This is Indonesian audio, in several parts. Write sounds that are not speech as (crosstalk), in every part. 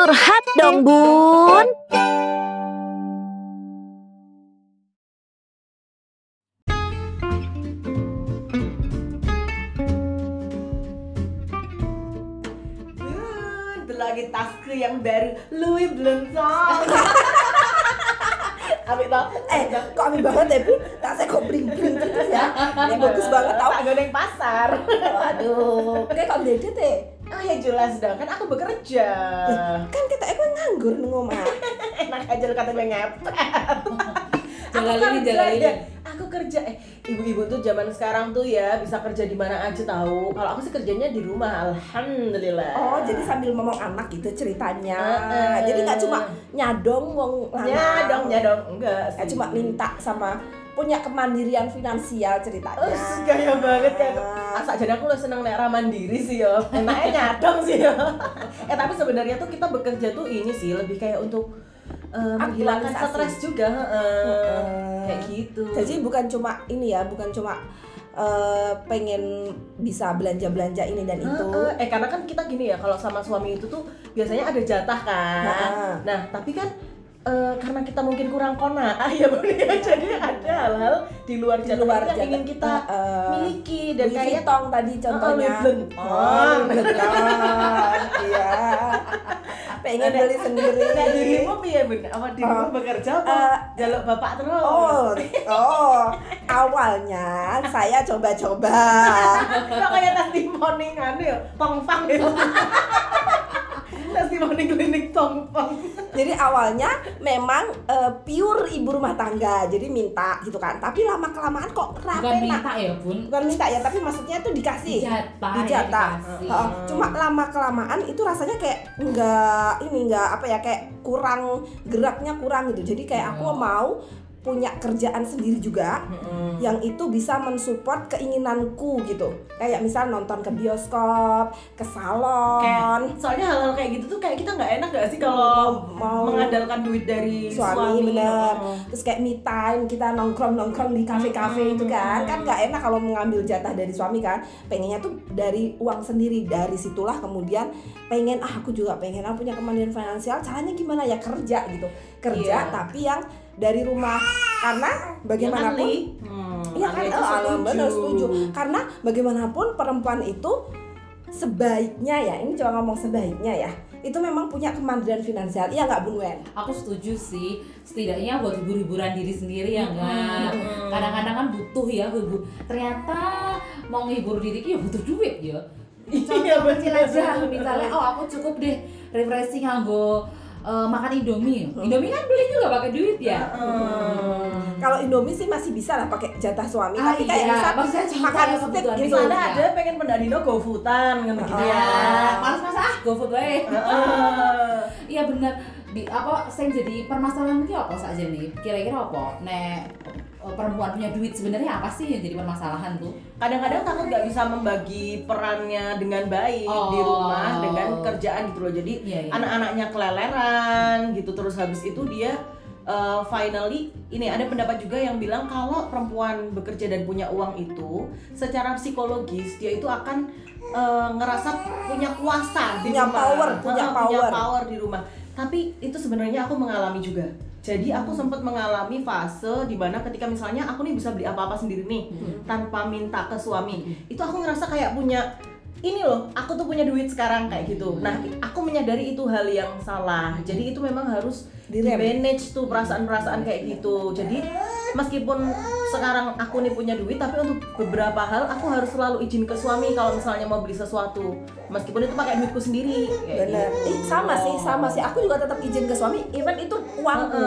Curhat dong bun lagi tasku yang baru Louis Vuitton. (laughs) Ambil tau? Eh, kok ambil banget ya, Bu? Tak saya kok bling-bling terus ya. Ini bagus banget tau. Tak godeng pasar. Waduh, kayak kok dedet ya? Ah ya jelas dong, kan aku bekerja. Kan kita itu nganggur nih ngomong. (laughs) Enak aja lu kata gue ngepet. (laughs) Aku kerja jaga ya. lilin. Aku kerja eh ibu-ibu tuh zaman sekarang tuh ya bisa kerja di mana aja tahu. Kalau aku sih kerjanya di rumah, alhamdulillah. Oh, jadi sambil ngomong anak gitu ceritanya. Heeh. Jadi nggak cuma nyadong wong nyadong nyadong enggak sih. cuma minta sama punya kemandirian finansial ceritanya. Us, gaya banget kayak Ah. asa jadi aku lu seneng nek mandiri sih yo. Enaknya nyadong sih yo. (laughs) eh tapi sebenarnya tuh kita bekerja tuh ini sih lebih kayak untuk eh, menghilangkan stres juga, heeh. Heeh. kayak gitu. Jadi bukan cuma ini ya, bukan cuma eh, pengen bisa belanja-belanja ini dan itu. Heeh, Eh karena kan kita gini ya kalau sama suami itu tuh biasanya ada jatah kan. Heeh. Nah tapi kan eh, karena kita mungkin kurang kona (laughs) ya Bun, ya. jadi ada hal-hal di luar Di jatah luar yang ingin kita Heeh. miliki dan kayak Vuitton tadi contohnya. Louis Vuitton. Oh, Louis Vuitton. (laughs) Iya. Pengen beli sendiri. Nah dirimu piye bun? Apa dirimu Oh. bekerja apa? Eh, Jaluk bapak terus? Oh, oh, awalnya saya coba-coba. Kok kayak testimoni nganu ya? Tongfang ya? (laughs) testimoni klinik tongfang Jadi awalnya memang eh, pure ibu rumah tangga, jadi minta gitu kan. Tapi lama kelamaan kok Bukan rapi minta ya bun Bukan minta ya, tapi maksudnya itu dikasih. Dijatah Dijatah. ya dikasih. Heeh. Cuma lama kelamaan itu rasanya kayak enggak ini enggak apa ya kayak kurang geraknya kurang gitu. Jadi kayak aku Oh. mau punya kerjaan sendiri juga yang itu bisa mensupport keinginanku gitu. Kayak misal nonton ke bioskop, ke salon, Kayak, soalnya hal-hal kayak gitu tuh kayak kita nggak enak gak sih kalau Mau- mengandalkan duit dari suami, suami, bener. Oh. terus kayak me time kita nongkrong nongkrong di kafe kafe itu kan. Kan nggak enak kalau mengambil jatah dari suami kan. Pengennya tuh dari uang sendiri. Dari situlah kemudian pengen ah aku juga pengen aku punya kemandirian finansial. Caranya gimana ya? Kerja gitu. Kerja Iya. tapi yang dari rumah karena bagaimanapun Li? Hmm, Iya kan, Angga itu oh, alam bener setuju. Karena bagaimanapun perempuan itu sebaiknya ya, ini coba ngomong sebaiknya ya, itu memang punya kemandirian finansial. Iya nggak Bun Wen? Aku setuju sih Setidaknya buat hibur-hiburan diri sendiri ya enggak Kadang-kadang kan butuh ya hibur Ternyata mau ngehibur diri ya butuh duit ya Iya, Contoh kecil bener. aja Misalnya oh aku cukup deh refreshing nganggo eh, makan Indomie Indomie kan beli juga pakai duit ya Hmm. Kalau Indomie sih masih bisa lah pakai jatah suami, Ah, tapi kayak iya. contoh makan ya, steak gitu. misalnya. Misalnya ada pengen pendadino GoFoodan gitu gitu ya. Ya, males masa ah GoFood wae. (laughs) Iya bener. Di apa sing jadi permasalahan ki apa saja nih? Kira-kira apa? Nek perempuan punya duit sebenarnya apa sih yang jadi permasalahan tuh? kadang-kadang takut nggak bisa membagi perannya dengan baik di Oh. rumah dengan kerjaan gitu loh jadi Iya, iya. anak-anaknya keleleran gitu terus habis itu dia uh, finally ini ada pendapat juga yang bilang kalau perempuan bekerja dan punya uang itu secara psikologis dia itu akan uh, ngerasa punya kuasa di Punya rumah power, punya punya power. power di rumah tapi itu sebenarnya aku mengalami juga jadi aku sempat mengalami fase di mana ketika misalnya aku nih bisa beli apa-apa sendiri nih tanpa minta ke suami itu aku ngerasa kayak punya ini loh aku tuh punya duit sekarang kayak gitu. Nah aku menyadari itu hal yang salah. Jadi itu memang harus di manage tuh perasaan-perasaan kayak gitu. Jadi meskipun sekarang aku nih punya duit tapi untuk beberapa hal aku harus selalu izin ke suami kalau misalnya mau beli sesuatu meskipun itu pakai duitku sendiri kayak Bener. gitu. Ih, sama sih, sama sih. Aku juga tetap izin ke suami, even itu uangku.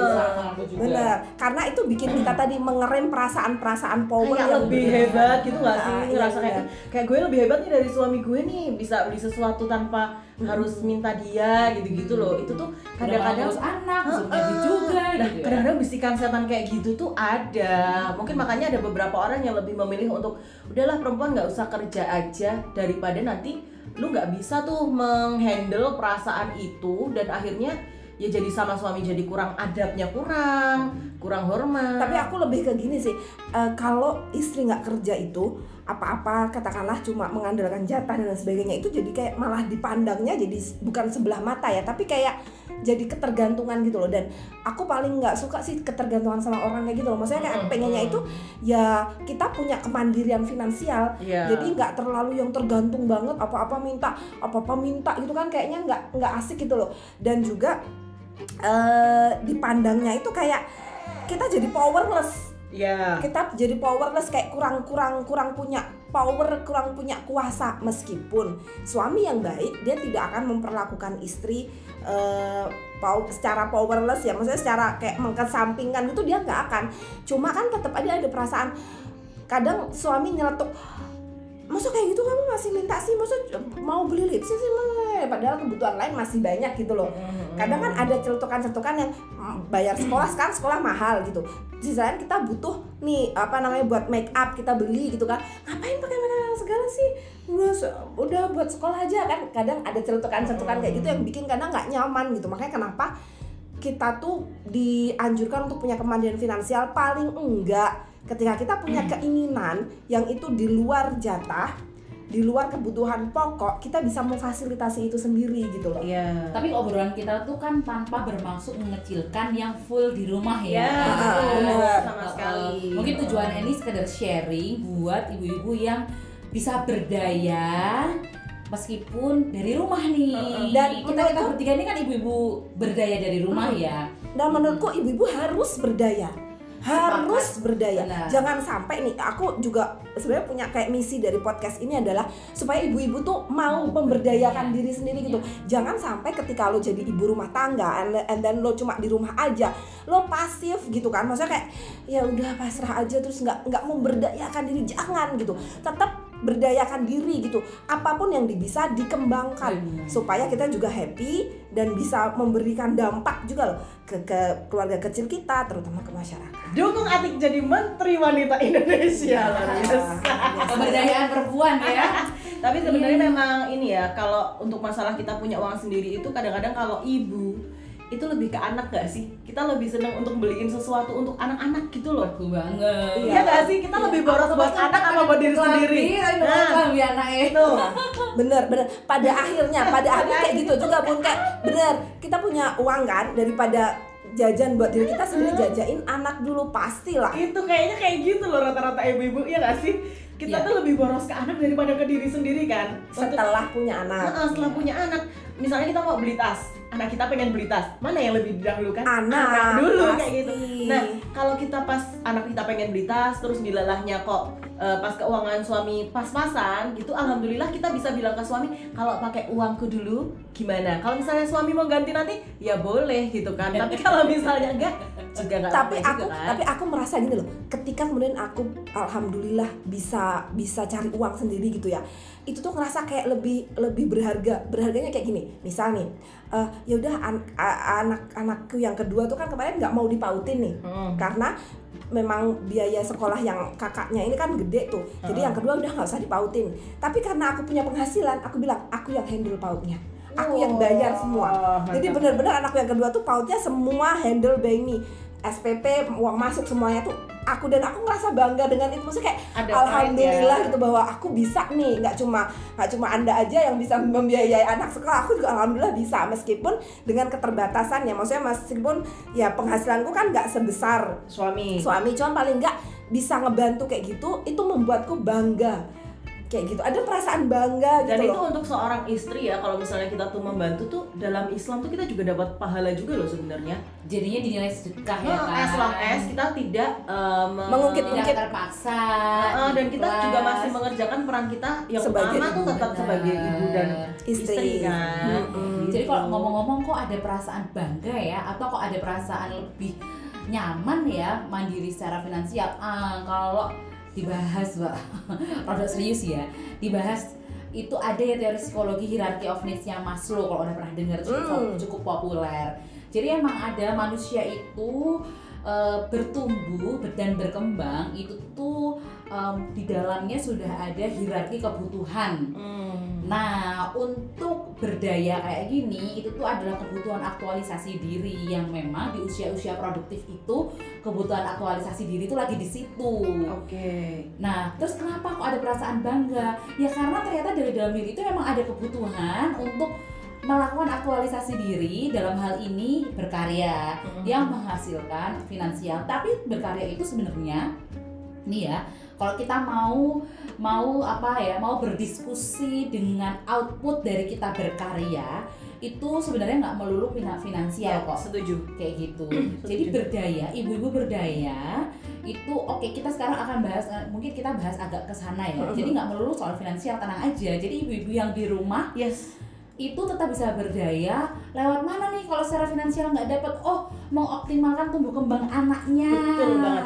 Juga. Bener. Karena itu bikin kita (clears throat) tadi mengerem perasaan-perasaan power kayak yang lebih berbeda. hebat gitu gak sih Ah, iya, ngerasa kayak benar. kayak gue lebih hebat nih dari suami gue nih bisa beli sesuatu tanpa harus minta dia gitu-gitu loh itu tuh kadang-kadang anak, Heeh. duit juga Nah, gitu ya. kadang-kadang bisikan setan kayak gitu tuh ada. Mungkin makanya ada beberapa orang yang lebih memilih untuk udahlah perempuan nggak usah kerja aja daripada nanti lu nggak bisa tuh menghandle perasaan itu dan akhirnya ya jadi sama suami jadi kurang adabnya kurang, kurang hormat. Tapi aku lebih ke gini sih, eh, kalau istri nggak kerja itu apa-apa katakanlah cuma mengandalkan jatah dan sebagainya itu jadi kayak malah dipandangnya jadi bukan sebelah mata ya tapi kayak jadi ketergantungan gitu loh. Dan aku paling nggak suka sih ketergantungan sama orang kayak gitu loh. Maksudnya kayak pengennya itu ya kita punya kemandirian finansial. Iya. jadi nggak terlalu yang tergantung banget apa-apa minta apa-apa minta gitu kan kayaknya nggak nggak asik gitu loh. Dan juga eh dipandangnya itu kayak kita jadi powerless Iya. kita jadi powerless kayak kurang kurang kurang punya power kurang punya kuasa. Meskipun suami yang baik dia tidak akan memperlakukan istri pow- secara powerless ya. Maksudnya secara kayak mengkesampingkan itu dia nggak akan. Cuma kan tetap aja ada perasaan kadang suami nyeletuk masa kayak gitu kamu masih minta sih? Masa mau beli lipstick sih Mas?" padahal kebutuhan lain masih banyak gitu loh. Kadang kan ada celutukan-celutukan yang mm, bayar sekolah sekarang sekolah mahal gitu. Lain kita butuh nih apa namanya buat make up kita beli gitu kan. Ngapain pakai make up segala sih? Udah udah buat sekolah aja kan. Kadang ada celutukan-celutukan kayak gitu yang bikin kadang nggak nyaman gitu. Makanya kenapa kita tuh dianjurkan untuk punya kemandirian finansial? Paling enggak ketika kita punya keinginan yang itu di luar jatah di luar kebutuhan pokok kita bisa memfasilitasi itu sendiri gitu loh Iya. Tapi obrolan kita tuh kan tanpa bermaksud mengecilkan yang full di rumah ya. Ya, Kan? betul. benar. sama Uh, sekali. Mungkin tujuan ini sekedar sharing buat ibu-ibu yang bisa berdaya meskipun dari rumah nih. Dan kita kita bertiga ini kan ibu-ibu berdaya dari rumah ya. dan menurutku ibu-ibu harus berdaya harus berdaya. Benar. jangan sampai nih aku juga sebenarnya punya kayak misi dari podcast ini adalah supaya ibu-ibu tuh mau memberdayakan Iya. diri sendiri gitu. Jangan sampai ketika lo jadi ibu rumah tangga and, and then lo cuma di rumah aja lo pasif gitu kan. Maksudnya kayak ya udah pasrah aja terus nggak nggak memberdayakan diri. Jangan gitu. Tetap berdayakan diri gitu apa pun yang bisa dikembangkan Benar. supaya kita juga happy dan bisa memberikan dampak juga loh ke, ke keluarga kecil kita terutama ke masyarakat. Dukung Atik jadi Menteri Wanita Indonesia luar biasa. Pemberdayaan perempuan ya. (laughs) Tapi sebenarnya Iya. memang ini ya kalau untuk masalah kita punya uang sendiri itu kadang-kadang kalau ibu itu lebih ke anak gak sih? Kita lebih seneng untuk beliin sesuatu untuk anak-anak gitu loh. Aku banget. Iya gak sih? Kita lebih boros buat anak apa buat diri sendiri? Nah, Nah, anaknya. itu. (laughs) bener bener pada akhirnya pada akhirnya kayak gitu juga pun kayak bener kita punya uang kan daripada jajan buat diri kita sendiri jajain anak dulu pastilah Itu kayaknya kayak gitu loh rata-rata ibu-ibu ya gak sih? Kita Iya. tuh lebih boros ke anak daripada ke diri sendiri kan. Untuk- setelah punya anak Nah, setelah punya anak, misalnya kita mau beli tas, anak kita pengen beli tas, mana yang lebih didahulukan? Anak, dulu pasti. kayak gitu. Nah, kalau kita pas anak kita pengen beli tas, terus dilalahnya kok eh, pas keuangan suami pas-pasan, gitu, alhamdulillah kita bisa bilang ke suami, kalau pakai uangku dulu, gimana? Kalau misalnya suami mau ganti nanti, ya boleh gitu kan. (laughs) Tapi kalau misalnya enggak, juga nggak tapi aku juga kan. tapi aku merasa gini loh ketika kemudian aku alhamdulillah bisa bisa cari uang sendiri gitu ya itu tuh ngerasa kayak lebih lebih berharga. Berharganya kayak gini misal nih eh, ya udah an- a- anak-anakku yang kedua tuh kan kemarin nggak mau dipautin nih. Hmm. karena memang biaya sekolah yang kakaknya ini kan gede tuh. Jadi yang kedua udah nggak usah dipautin. Tapi karena aku punya penghasilan aku bilang aku yang handle pautnya. Aku yang bayar semua. jadi benar-benar anakku yang kedua tuh pautnya semua handle by me SPP uang masuk semuanya tuh aku dan aku ngerasa bangga dengan itu maksudnya kayak Ada alhamdulillah ya. gitu bahwa aku bisa nih nggak cuma nggak cuma anda aja yang bisa membiayai anak sekolah aku juga alhamdulillah bisa meskipun dengan keterbatasan ya maksudnya meskipun ya penghasilanku kan nggak sebesar suami. suami cuman paling nggak bisa ngebantu kayak gitu itu membuatku bangga kayak gitu ada perasaan bangga Dan gitu itu loh untuk seorang istri ya, kalau misalnya kita tuh membantu tuh dalam Islam tuh kita juga dapat pahala juga loh sebenarnya. Jadinya dinilai sedekah ya kan. as long as kita tidak uh, me- Mengungkit- tidak terpaksa. Uh, dan kita juga masih mengerjakan peran kita yang Sebagai utama tuh tetap sebagai ibu dan Istri. istri, kan. Mm-mm. Jadi Gitu. kalau ngomong-ngomong kok ada perasaan bangga ya atau kok ada perasaan lebih nyaman ya mandiri secara finansial. Ah, kalau dibahas, Mbak. (laughs) Rada serius ya. Dibahas itu ada ya teori psikologi hierarchy of needs-nya Maslow kalau udah pernah dengar cukup, Hmm. cukup populer. Jadi emang ada manusia itu eh, bertumbuh dan berkembang itu tuh em, di dalamnya sudah ada hierarki kebutuhan. Hmm. Nah, untuk berdaya kayak gini, itu tuh adalah kebutuhan aktualisasi diri yang memang di usia-usia produktif itu kebutuhan aktualisasi diri itu lagi di situ. Oke. Nah, terus kenapa kok ada perasaan bangga? Ya karena ternyata dari dalam diri itu memang ada kebutuhan untuk melakukan aktualisasi diri dalam hal ini berkarya Mhm. yang menghasilkan finansial. Tapi berkarya itu sebenarnya nih ya, kalau kita mau mau apa ya, mau berdiskusi dengan output dari kita berkarya itu sebenarnya nggak melulu fina- finansial Ya, kok setuju. kayak gitu. (clears throat) Jadi berdaya, ibu-ibu berdaya itu oke kita sekarang akan bahas eh, mungkin kita bahas agak ke sana ya. Jadi nggak melulu soal finansial tenang aja. Jadi ibu-ibu yang di rumah Yes. Itu tetap bisa berdaya lewat mana nih kalau secara finansial nggak dapat oh mengoptimalkan tumbuh kembang anaknya Betul banget.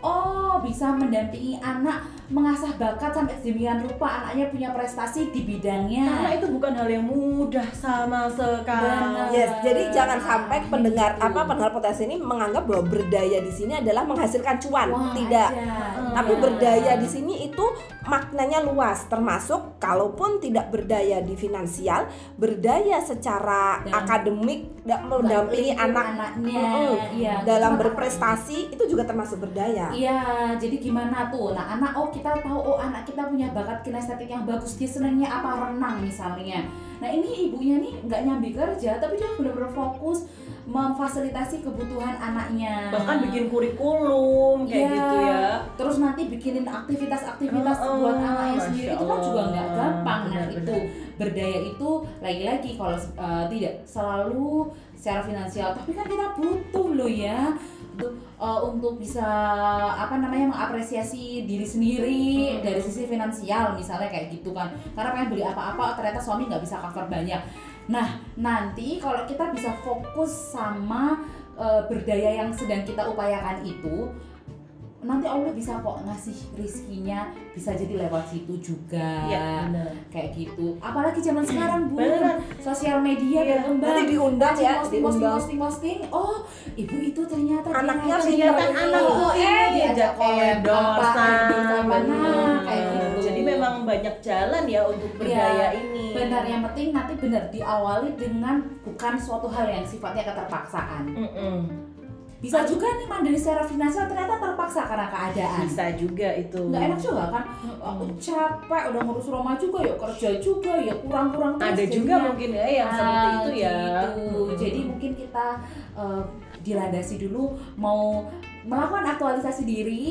oh bisa mendampingi anak mengasah bakat sampai sedemikian rupa anaknya punya prestasi di bidangnya Karena itu bukan hal yang mudah sama sekali. Benar. Yes, jadi jangan sampai pendengar Gitu. apa pendengar potensi ini menganggap bahwa berdaya di sini adalah menghasilkan cuan. Wah, Tidak. aja. Tapi Iya. berdaya di sini itu maknanya luas, termasuk kalaupun tidak berdaya di finansial, berdaya secara Dalam- akademik, da- mendampingi anak anaknya Mm-mm. iya dalam berprestasi itu juga termasuk berdaya. Iya, jadi gimana tuh? Nah, anak oh kita tahu oh anak kita punya bakat kinestetik yang bagus, dia senangnya apa renang misalnya. Nah, ini ibunya nih nggak nyambi kerja, tapi dia benar-benar fokus memfasilitasi kebutuhan anaknya. Bahkan bikin kurikulum kayak. Bikinin aktivitas-aktivitas Oh, buat anaknya Masya sendiri itu kan juga nggak gampang. Nah, itu berdaya itu lagi-lagi kalau uh, tidak selalu secara finansial, tapi kan kita butuh loh ya untuk uh, untuk bisa apa namanya mengapresiasi diri sendiri Hmm. dari sisi finansial misalnya kayak gitu kan. Karena pengen beli apa-apa ternyata suami nggak bisa cover banyak. Nah, nanti kalau kita bisa fokus sama uh, berdaya yang sedang kita upayakan itu nanti Allah bisa kok ngasih rizkinya bisa jadi lewat situ juga. Iya, benar. kayak gitu. Apalagi zaman sekarang bu. Sosial media Iya. berkembang. Nanti diundang ya, posting, posting, posting, posting, oh ibu itu ternyata Anaknya ternyata oh, ini eh diajak endorsan. bapak mana kayak gitu. Jadi memang banyak jalan ya untuk berdaya ini. benar. Yang penting nanti benar diawali dengan bukan suatu hal yang sifatnya keterpaksaan. Mm-mm. Bisa juga nih mandiri secara finansial ternyata terpaksa karena keadaan Bisa juga itu. nggak enak juga kan aku capek udah ngurus rumah juga ya kerja juga ya kurang-kurang Ada juga jadinya. mungkin ya yang seperti Ah, itu ya. gitu. Mm-mm. jadi mungkin kita eh, dilandasi dulu mau melakukan aktualisasi diri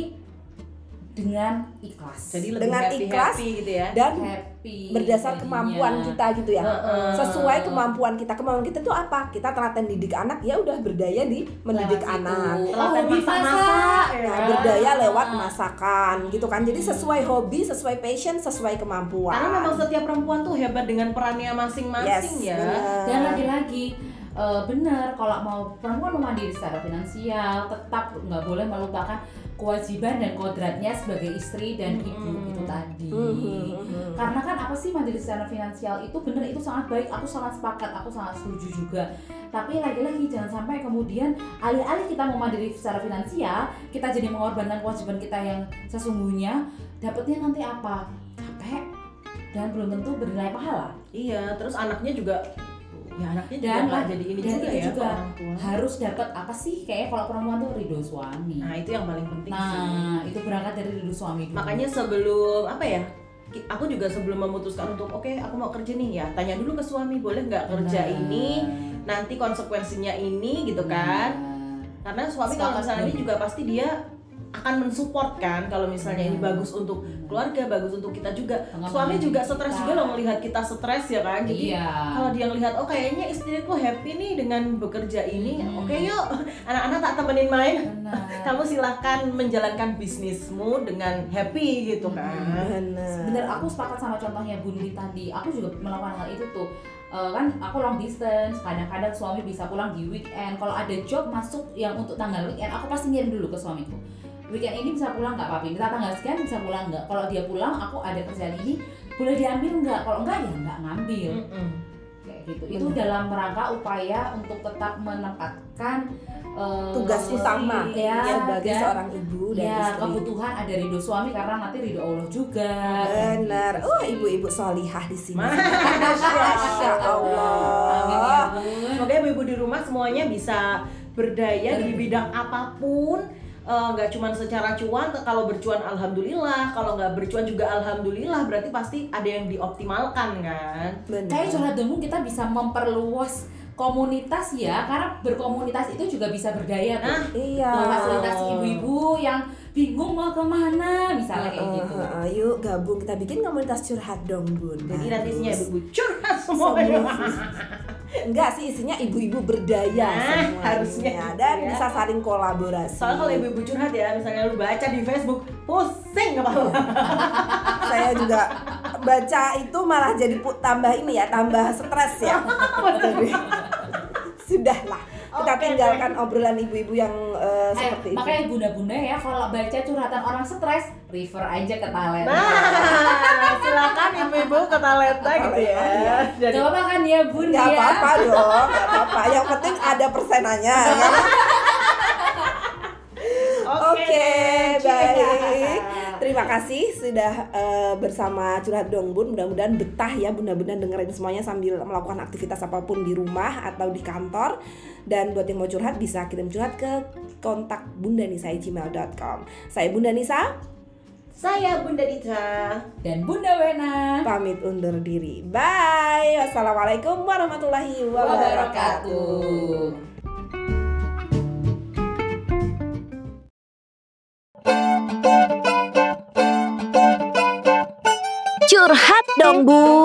dengan ikhlas Jadi lebih Dengan happy ikhlas, happy gitu ya. Dan happy berdasar jadinya. kemampuan kita gitu ya. Heeh. Sesuai kemampuan kita. Kemampuan kita itu apa? Kita telaten didik anak ya udah berdaya di mendidik Lewat anak. Telaten hobi masak-masak, masak. ya. Nah, berdaya lewat masakan gitu kan. Jadi sesuai hobi, sesuai passion, sesuai kemampuan. Karena memang setiap perempuan tuh hebat dengan perannya masing-masing yes, ya. bener. dan lagi-lagi eh, benar kalau mau perempuan mau mandiri secara finansial tetap nggak boleh melupakan kewajiban dan kodratnya sebagai istri dan ibu Mm-mm. Itu tadi. Mhm. karena kan apa sih mandiri secara finansial itu bener itu sangat baik aku sangat sepakat aku sangat setuju juga. Tapi lagi-lagi jangan sampai kemudian alih-alih kita mau mandiri secara finansial kita jadi mengorbankan kewajiban kita yang sesungguhnya dapatnya nanti apa? Capek. Dan belum tentu bernilai pahala. Iya, terus anaknya juga ya anaknya juga Dan- nggak jadi ini dan juga ya juga orang tua. harus dapat apa sih kayak kalau perempuan tuh ridho suami Nah, itu yang paling penting sih. nah itu berangkat dari ridho suami dulu. Makanya sebelum apa ya? Aku juga sebelum memutuskan untuk oke aku mau kerja nih ya tanya dulu ke suami boleh nggak kerja Benar. ini nanti konsekuensinya ini gitu kan Benar. karena suami kalau misalnya ini juga pasti dia akan mensupport kan kalau misalnya ini Benar. bagus untuk keluarga bagus untuk kita juga suami juga stres juga loh melihat kita stres ya kan jadi iya kalau dia ngelihat oh kayaknya istriku happy nih dengan bekerja ini Hmm. oke yuk (laughs) anak-anak tak temenin main benar (laughs) kamu silahkan menjalankan bisnismu dengan happy gitu kan Bener. Bener, aku sepakat sama contohnya Bu Nili tadi. Aku juga melakukan hal itu tuh. Eh, kan aku long distance, kadang-kadang suami bisa pulang di weekend. Kalau ada job masuk yang untuk tanggal weekend, aku pasti ngirim dulu ke suamiku. Weekend ini bisa pulang nggak papi? Bisa tanggal sekian bisa pulang nggak? Kalau dia pulang, aku ada kerjaan ini, boleh diambil nggak? Kalau enggak ya nggak ngambil. Mm-mm. Kayak gitu. Itu dalam rangka upaya untuk tetap menempatkan eh, tugas utama ya, sebagai dan- seorang ibu dan ya istri. kebutuhan ada ridho suami karena nanti ridho Allah juga Benar. Oh, ibu-ibu solihah di sini. Masya Allah. Amin ya. Semoga ibu-ibu di rumah semuanya bisa berdaya di bidang apa pun Eh, nggak cuma secara cuan kalau bercuan alhamdulillah kalau nggak bercuan juga alhamdulillah berarti pasti ada yang dioptimalkan kan Benar. Kayak curhat dengkul kita bisa memperluas komunitas ya karena berkomunitas itu juga bisa berdaya tuh nah Iya. memfasilitasi ibu-ibu yang bingung mau ke mana misalnya kayak gitu heeh. yuk gabung kita bikin komunitas curhat dong bun. jadi nanti isinya Bagus. ibu curhat semuanya (laughs) Enggak sih isinya ibu-ibu berdaya Nah, semuanya. harusnya gitu dan ya. bisa saling kolaborasi. soalnya kalau ibu-ibu curhat ya misalnya lu baca di Facebook pusing kepala (laughs) saya juga baca itu malah jadi tambah ini ya, tambah stres ya. (laughs) Jadi (laughs) sudahlah kita tinggalkan obrolan ibu-ibu yang eh, Eh, seperti itu. makanya bunda-bunda ya kalau baca curhatan orang stres refer aja ke talent nah (laughs) silakan ibu-ibu ke talenta gitu ya Iya. jadi Gak apa-apa kan ya bun Gak ya apa-apa dong, gak apa-apa. Yang penting ada persenannya. ya. (laughs) Oke, baik. Terima kasih sudah eh, bersama Curhat Dong Bun. Mudah-mudahan betah ya bunda-bunda dengerin semuanya sambil melakukan aktivitas apa pun di rumah atau di kantor. Dan buat yang mau curhat bisa kirim curhat ke kontak bundanisa@gmail.com. Saya Bunda Nisa, saya Bunda Dita dan bunda Wena pamit undur diri. Bye. Wassalamualaikum warahmatullahi wabarakatuh. wabarakatuh dong bun